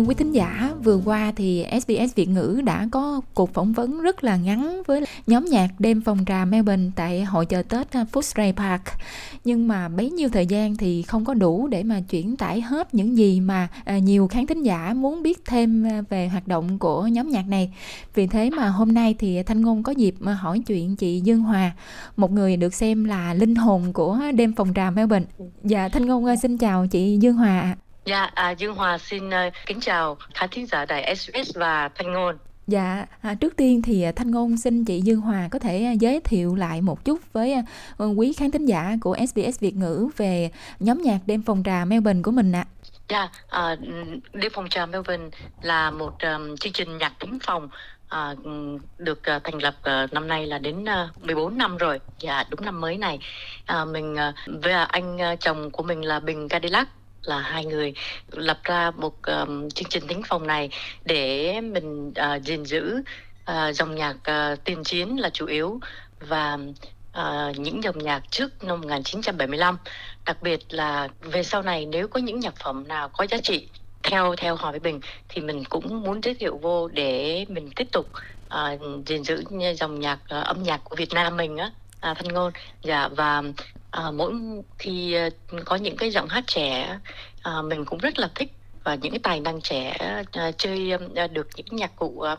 Phương quý thính giả, vừa qua thì SBS Việt ngữ đã có cuộc phỏng vấn rất là ngắn với nhóm nhạc đêm phòng trà Melbourne tại hội chợ Tết ờ, Footscray Park. Nhưng mà bấy nhiêu thời gian thì không có đủ để mà chuyển tải hết những gì mà ờ, nhiều khán thính giả muốn biết thêm ờ, về hoạt động của nhóm nhạc này. Vì thế mà hôm nay thì Thanh Ngôn có dịp mà hỏi chuyện chị Dương Hòa, một người được xem là linh hồn của đêm phòng trà Melbourne. Dạ Thanh Ngôn xin chào chị Dương Hòa Dạ, à, Dương Hòa xin uh, kính chào khán thính giả đài SBS và Thanh Ngôn. Dạ, à, trước tiên thì à, Thanh Ngôn xin chị Dương Hòa có thể à, giới thiệu lại một chút với à, quý khán thính giả của SBS Việt ngữ về nhóm nhạc đêm phòng trà Melbourne của mình ạ. À. Dạ, à, đêm phòng trà Melbourne là một um, chương trình nhạc thính phòng à, được uh, thành lập uh, năm nay là đến uh, 14 năm rồi. Dạ, đúng năm mới này. À, mình uh, với anh uh, chồng của mình là Bình Cadillac là hai người lập ra một um, chương trình thính phòng này để mình uh, gìn giữ uh, dòng nhạc ờ, uh, tiền chiến là chủ yếu và uh, những dòng nhạc trước năm 1975 đặc biệt là về sau này nếu có những nhạc phẩm nào có giá trị theo theo Hòa với Bình thì mình cũng muốn giới thiệu vô để mình tiếp tục uh, gìn giữ dòng nhạc uh, âm nhạc của Việt Nam mình á. À, Thanh Ngôn. Dạ và à, mỗi khi ờ, có những cái giọng hát trẻ à, mình cũng rất là thích và những cái tài năng trẻ uh, chơi uh, được những nhạc cụ uh,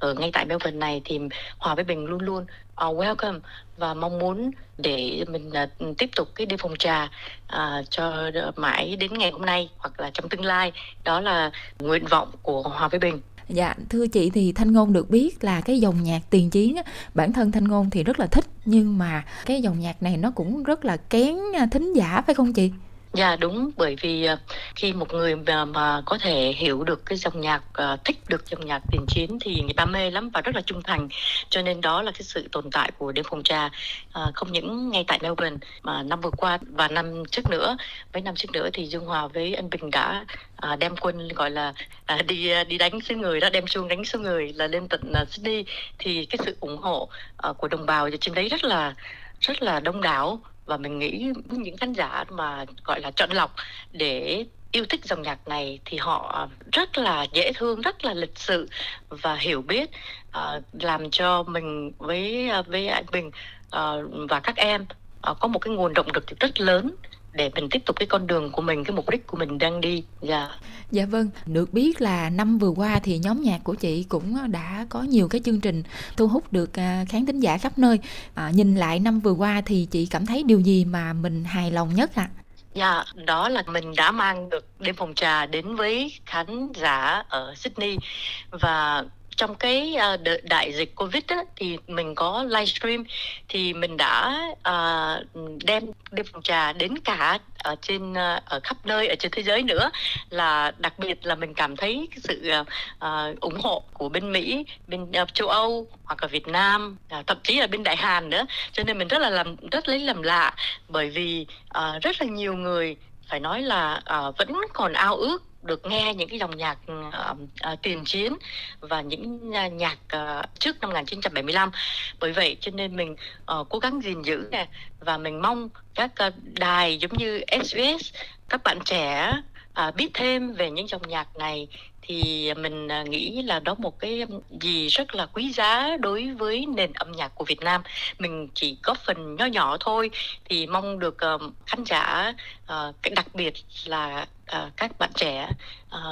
ở ngay tại Melbourne này thì Hòa với Bình luôn luôn. Uh, welcome và mong muốn để mình uh, tiếp tục cái đêm phòng trà uh, cho mãi đến ngày hôm nay hoặc là trong tương lai. Đó là nguyện vọng của Hòa với Bình. Dạ, thưa chị thì Thanh Ngôn được biết là cái dòng nhạc tiền chiến á, bản thân Thanh Ngôn thì rất là thích nhưng mà cái dòng nhạc này nó cũng rất là kén à, thính giả phải không chị? Dạ đúng. Bởi vì ờ, khi một người mà, mà có thể hiểu được cái dòng nhạc ờ, thích được dòng nhạc tiền chiến thì người ta mê lắm và rất là trung thành. Cho nên đó là cái sự tồn tại của đêm phòng trà à, không những ngay tại Melbourne mà năm vừa qua và năm trước nữa. Mấy năm trước nữa thì Dương Hòa với anh Bình đã à, đem quân gọi là à, đi đi đánh xứ người đó đem xuống đánh xứ người là lên tận uh, Sydney. Thì cái sự ủng hộ uh, của đồng bào trên đấy rất là rất là đông đảo và mình nghĩ những khán giả mà gọi là chọn lọc để yêu thích dòng nhạc này thì họ rất là dễ thương rất là lịch sự và hiểu biết uh, làm cho mình với uh, với anh Bình uh, và các em uh, có một cái nguồn động lực rất lớn để mình tiếp tục cái con đường của mình cái mục đích của mình đang đi dạ yeah. dạ vâng được biết là năm vừa qua thì nhóm nhạc của chị cũng đã có nhiều cái chương trình thu hút được à, khán thính giả khắp nơi à, nhìn lại năm vừa qua thì chị cảm thấy điều gì mà mình hài lòng nhất ạ à? Dạ, đó là mình đã mang được đêm phòng trà đến với khán giả ở Sydney và trong cái uh, đại dịch covid á, thì mình có livestream thì mình đã uh, đem đem phòng trà đến cả ở trên uh, ở khắp nơi ở trên thế giới nữa. Là đặc biệt là mình cảm thấy cái sự uh, ủng hộ của bên Mỹ bên uh, châu Âu hoặc là Việt Nam uh, thậm chí là bên Đại Hàn nữa. Cho nên mình rất là làm rất lấy làm lạ bởi vì uh, rất là nhiều người phải nói là uh, vẫn còn ao ước được nghe những cái dòng nhạc uh, uh, tiền chiến và những uh, nhạc uh, trước năm 1975 bởi vậy cho nên mình uh, cố gắng gìn giữ nè và mình mong các uh, đài giống như SBS các bạn trẻ uh, biết thêm về những dòng nhạc này thì mình à, nghĩ là đó một cái gì rất là quý giá đối với nền âm nhạc của Việt Nam. Mình chỉ có phần nhỏ nhỏ thôi, thì mong được ờ, khán giả ờ, đặc biệt là ờ, các bạn trẻ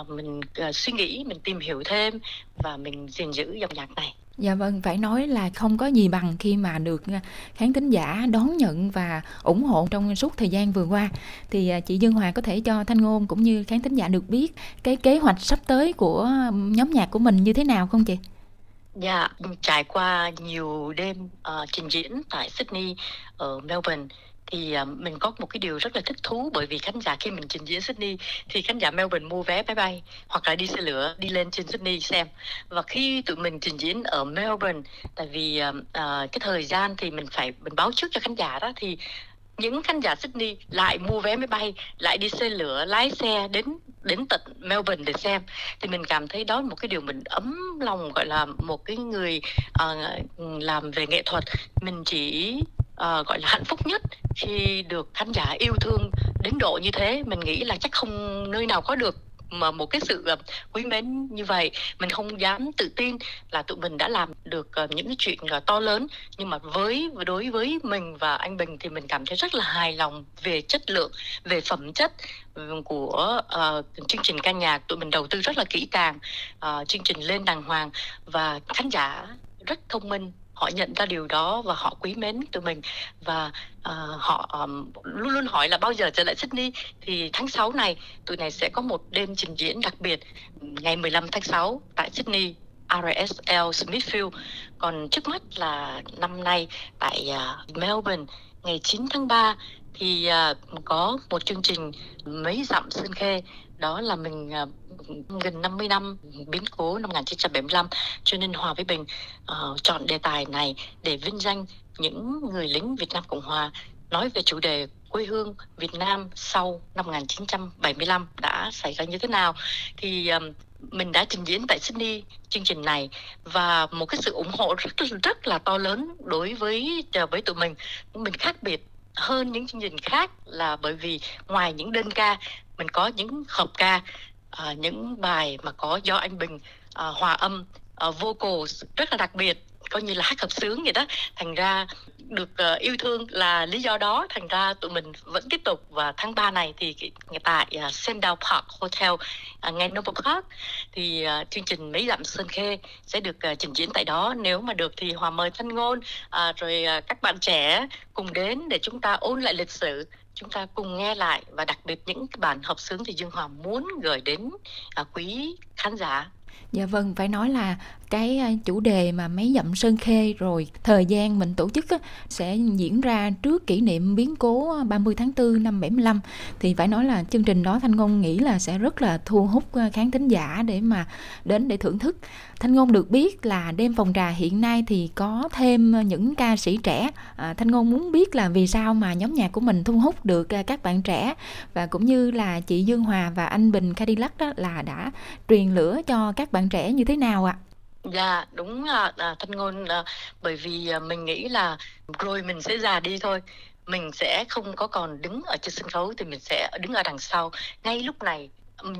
mình suy nghĩ, mình tìm hiểu thêm và mình gìn giữ dòng nhạc này. Dạ vâng, phải nói là không có gì bằng khi mà được à, khán thính giả đón nhận và ủng hộ trong suốt thời gian vừa qua. Thì à, chị Dương Hòa có thể cho Thanh Ngôn cũng như khán thính giả được biết cái kế hoạch sắp tới của nhóm nhạc của mình như thế nào không chị? Dạ, trải qua nhiều đêm uh, trình diễn tại Sydney, ở Melbourne thì à, mình có một cái điều rất là thích thú bởi vì khán giả khi mình trình diễn Sydney thì khán giả Melbourne mua vé máy bay hoặc là đi xe lửa đi lên trên Sydney xem. Và khi tụi mình trình diễn ở Melbourne tại vì uh, cái thời gian thì mình phải mình báo trước cho khán giả đó thì những khán giả Sydney lại mua vé máy bay lại đi xe lửa lái xe đến đến tận Melbourne để xem. Thì mình cảm thấy đó là một cái điều mình ấm lòng gọi là một cái người uh, làm về nghệ thuật. Mình chỉ uh, gọi là hạnh phúc nhất khi được khán giả yêu thương đến độ như thế. Mình nghĩ là chắc không nơi nào có được mà một cái sự uh, quý mến như vậy. Mình không dám tự tin là tụi mình đã làm được uh, những cái chuyện uh, to lớn. Nhưng mà với đối với mình và anh Bình thì mình cảm thấy rất là hài lòng về chất lượng về phẩm chất ừ, của uh, chương trình ca nhạc. Tụi mình đầu tư rất là kỹ càng uh, chương trình lên đàng hoàng và khán giả rất thông minh họ nhận ra điều đó và họ quý mến tụi mình. Và uh, họ um, luôn luôn hỏi là bao giờ trở lại Sydney? Thì tháng 6 này tụi này sẽ có một đêm trình diễn đặc biệt ngày 15 tháng 6 tại Sydney RSL Smithfield. Còn trước mắt là năm nay tại uh, Melbourne ngày 9 tháng 3 thì uh, có một chương trình mấy dặm Sơn Khê. Đó là mình uh, gần 50 năm biến cố năm 1975 cho nên Hòa với Bình uh, chọn đề tài này để vinh danh những người lính Việt Nam Cộng Hòa. Nói về chủ đề quê hương Việt Nam sau năm 1975 đã xảy ra như thế nào thì um, mình đã trình diễn tại Sydney chương trình này. Và một cái sự ủng hộ rất rất là to lớn đối với ờ, với tụi mình. Mình khác biệt hơn những chương trình khác là bởi vì ngoài những đơn ca mình có những hợp ca à, những bài mà có do anh Bình à, hòa âm à, vocals rất là đặc biệt coi như là hát hợp sướng vậy đó. Thành ra được uh, yêu thương là lý do đó. Thành ra tụi mình vẫn tiếp tục và tháng 3 này thì tại uh, à, Sandal Park Hotel uh, ngay Noble Park. Thì uh, chương trình mấy dặm Sơn Khê sẽ được uh, trình diễn tại đó. Nếu mà được thì hòa mời thanh ngôn uh, rồi uh, các bạn trẻ cùng đến để chúng ta ôn lại lịch sử chúng ta cùng nghe lại và đặc biệt những bản hợp xướng thì Dương Hòa muốn gửi đến à, quý khán giả. Dạ vâng, phải nói là cái chủ đề mà mấy dặm sơn khê rồi thời gian mình tổ chức á, sẽ diễn ra trước kỷ niệm biến cố 30 tháng 4 năm 75 thì phải nói là chương trình đó Thanh Ngôn nghĩ là sẽ rất là thu hút khán thính giả để mà đến để thưởng thức. Thanh Ngôn được biết là đêm phòng trà hiện nay thì có thêm những ca sĩ trẻ. À, Thanh Ngôn muốn biết là vì sao mà nhóm nhạc của mình thu hút được các bạn trẻ và cũng như là chị Dương Hòa và anh Bình Cadillac đó là đã truyền lửa cho các bạn trẻ như thế nào ạ? À? Dạ đúng là à, thân Thanh Ngôn là, bởi vì à, mình nghĩ là rồi mình sẽ già đi thôi. Mình sẽ không có còn đứng ở trên sân khấu thì mình sẽ đứng ở đằng sau. Ngay lúc này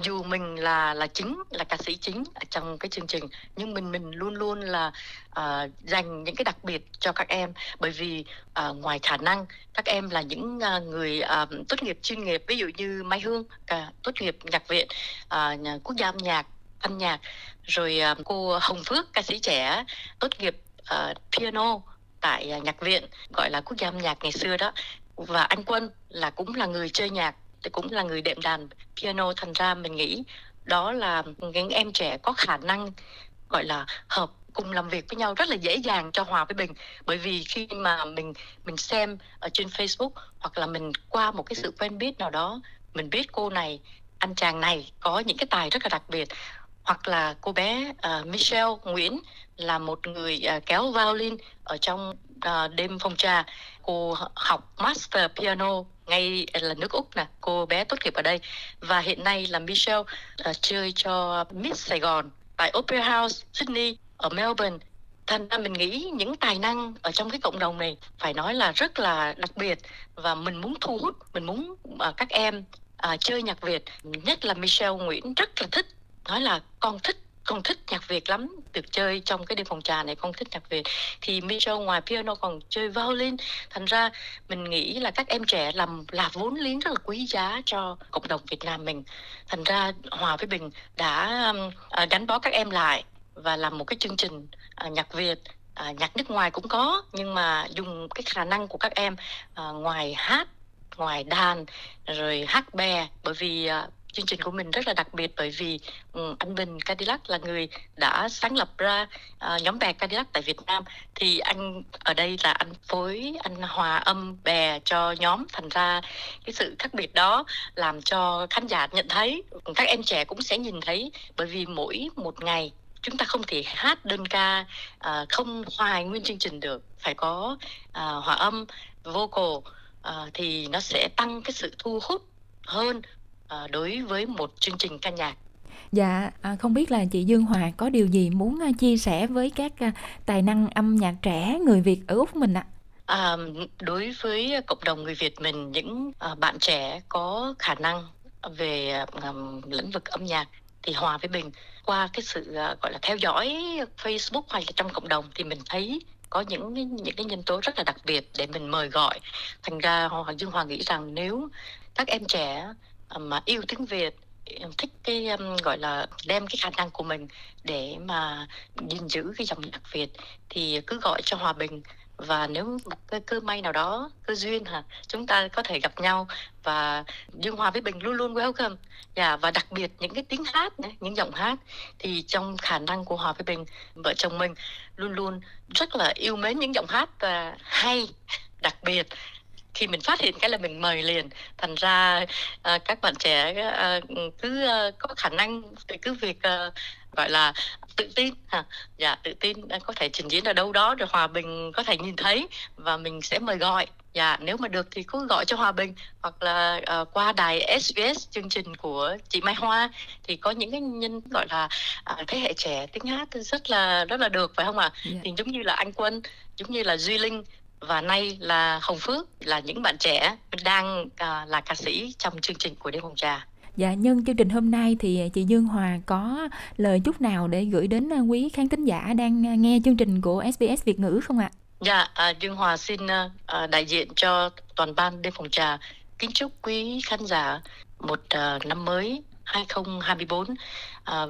dù mình là là chính là ca sĩ chính ở trong cái chương trình nhưng mình mình luôn luôn là uh, dành những cái đặc biệt cho các em. Bởi vì uh, ngoài khả năng các em là những uh, người uh, tốt nghiệp chuyên nghiệp ví dụ như Mai Hương uh, tốt nghiệp nhạc viện uh, quốc gia âm nhạc âm nhạc rồi uh, cô Hồng Phước ca sĩ trẻ tốt nghiệp uh, piano tại uh, nhạc viện gọi là quốc gia âm nhạc ngày xưa đó. Và anh Quân là cũng là người chơi nhạc thì cũng là người đệm đàn piano thành ra mình nghĩ đó là những em trẻ có khả năng gọi là hợp cùng làm việc với nhau rất là dễ dàng cho hòa với bình bởi vì khi mà mình mình xem ở trên Facebook hoặc là mình qua một cái sự quen biết nào đó mình biết cô này anh chàng này có những cái tài rất là đặc biệt hoặc là cô bé uh, Michelle Nguyễn là một người uh, kéo violin ở trong uh, đêm phong trà. Cô học master piano ngay là nước úc nè cô bé tốt nghiệp ở đây. Và hiện nay là Michelle uh, chơi cho Miss Sài Gòn tại Opera House Sydney ở Melbourne. Thành ra mình nghĩ những tài năng ở trong cái cộng đồng này phải nói là rất là đặc biệt. Và mình muốn thu hút mình muốn uh, các em uh, chơi nhạc Việt. Nhất là Michelle Nguyễn rất là thích nói là con thích con thích nhạc Việt lắm, được chơi trong cái đêm phòng trà này con thích nhạc Việt. Thì Michelle ngoài piano còn chơi violin. Thành ra mình nghĩ là các em trẻ làm, là vốn liếng rất là quý giá cho cộng đồng Việt Nam mình. Thành ra Hòa với Bình đã um, à, gắn bó các em lại và làm một cái chương trình à, nhạc Việt. À, nhạc nước ngoài cũng có, nhưng mà dùng cái khả năng của các em ngoài hát, ngoài đàn, rồi hát bè. Bởi vì chương trình của mình rất là đặc biệt bởi vì um, anh Bình Cadillac là người đã sáng lập ra uh, nhóm bè Cadillac tại Việt Nam. Thì anh ở đây là anh phối anh hòa âm bè cho nhóm thành ra cái sự khác biệt đó làm cho khán giả nhận thấy các em trẻ cũng sẽ nhìn thấy. Bởi vì mỗi một ngày chúng ta không thể hát đơn ca uh, không hoài nguyên chương trình được. Phải có uh, hòa âm vocal uh, thì nó sẽ tăng cái sự thu hút hơn đối với một chương trình ca nhạc. Dạ, à, không biết là chị Dương Hòa có điều gì muốn à, chia sẻ với các tài năng âm nhạc trẻ người Việt ở Úc mình ạ? À, đối với cộng đồng người Việt mình, những bạn trẻ có khả năng về um, lĩnh vực âm nhạc thì Hòa với Bình qua cái sự uh, gọi là theo dõi Facebook hay là trong cộng đồng thì mình thấy có những những cái nhân tố rất là đặc biệt để mình mời gọi. Thành ra Hoàng Dương Hòa nghĩ rằng nếu các em trẻ Ờ, mà yêu tiếng Việt thích cái um, gọi là đem cái khả năng của mình để mà gìn giữ cái dòng nhạc Việt thì cứ gọi cho Hòa Bình. Và nếu cơ, cơ may nào đó cơ duyên hả chúng ta có thể gặp nhau và dương hòa với bình luôn luôn welcome dạ và đặc biệt những cái tiếng hát này, những giọng hát thì trong khả năng của hòa với bình vợ chồng mình luôn luôn rất là yêu mến những giọng hát và hay đặc biệt khi mình phát hiện cái là mình mời liền thành ra uh, các bạn trẻ uh, cứ uh, có khả năng cứ việc uh, gọi là tự tin ha dạ tự tin có thể trình diễn ở đâu đó rồi hòa bình có thể nhìn thấy và mình sẽ mời gọi dạ nếu mà được thì cứ gọi cho hòa bình hoặc là uh, qua đài SBS chương trình của chị Mai Hoa thì có những cái nhân gọi là uh, thế hệ trẻ tiếng hát rất là rất là được phải không ạ? Yeah. Dạ. Thì giống như là anh Quân, giống như là Duy Linh và nay là Hồng Phước là những bạn trẻ đang uh, là ca sĩ trong chương trình của đêm hồng trà. Dạ, nhân chương trình hôm nay thì chị Dương Hòa có lời chúc nào để gửi đến quý khán thính giả đang nghe chương trình của SBS Việt ngữ không ạ? Dạ, à, Dương Hòa xin uh, đại diện cho toàn ban đêm phòng trà kính chúc quý khán giả một uh, năm mới 2024 uh,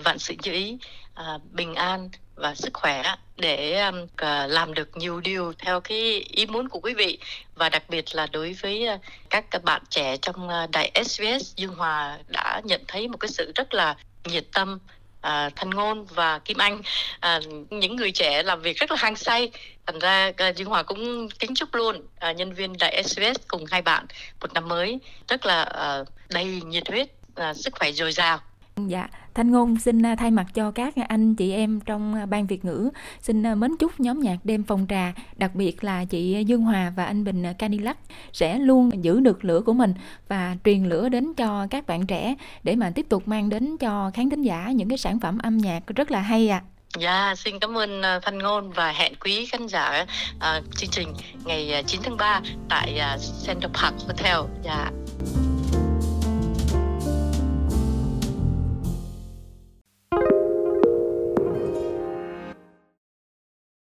vạn sự như ý, uh, bình an và sức khỏe để um, làm được nhiều điều theo cái ý muốn của quý vị. Và đặc biệt là đối với ờ, các bạn trẻ trong ờ, đài SBS Dương Hòa đã nhận thấy một cái sự rất là nhiệt tâm ờ, à, Thanh Ngôn và Kim Anh. À, những người trẻ làm việc rất là hăng say. Thành ra à, Dương Hòa cũng kính chúc luôn à, nhân viên đại SBS cùng hai bạn một năm mới rất là à, đầy nhiệt huyết à, sức khỏe dồi dào. Dạ, Thanh Ngôn xin à, thay mặt cho các anh chị em trong à, ban Việt ngữ xin à, mến chúc nhóm nhạc đêm phòng trà, đặc biệt là chị Dương Hòa và anh Bình Cadillac sẽ luôn giữ được lửa của mình và truyền lửa đến cho các bạn trẻ để mà tiếp tục mang đến cho khán thính giả những cái sản phẩm âm nhạc rất là hay ạ. À. Dạ, xin cảm ơn Thanh Ngôn và hẹn quý khán giả uh, chương trình ngày 9 tháng 3 tại uh, Central Park Hotel. Dạ.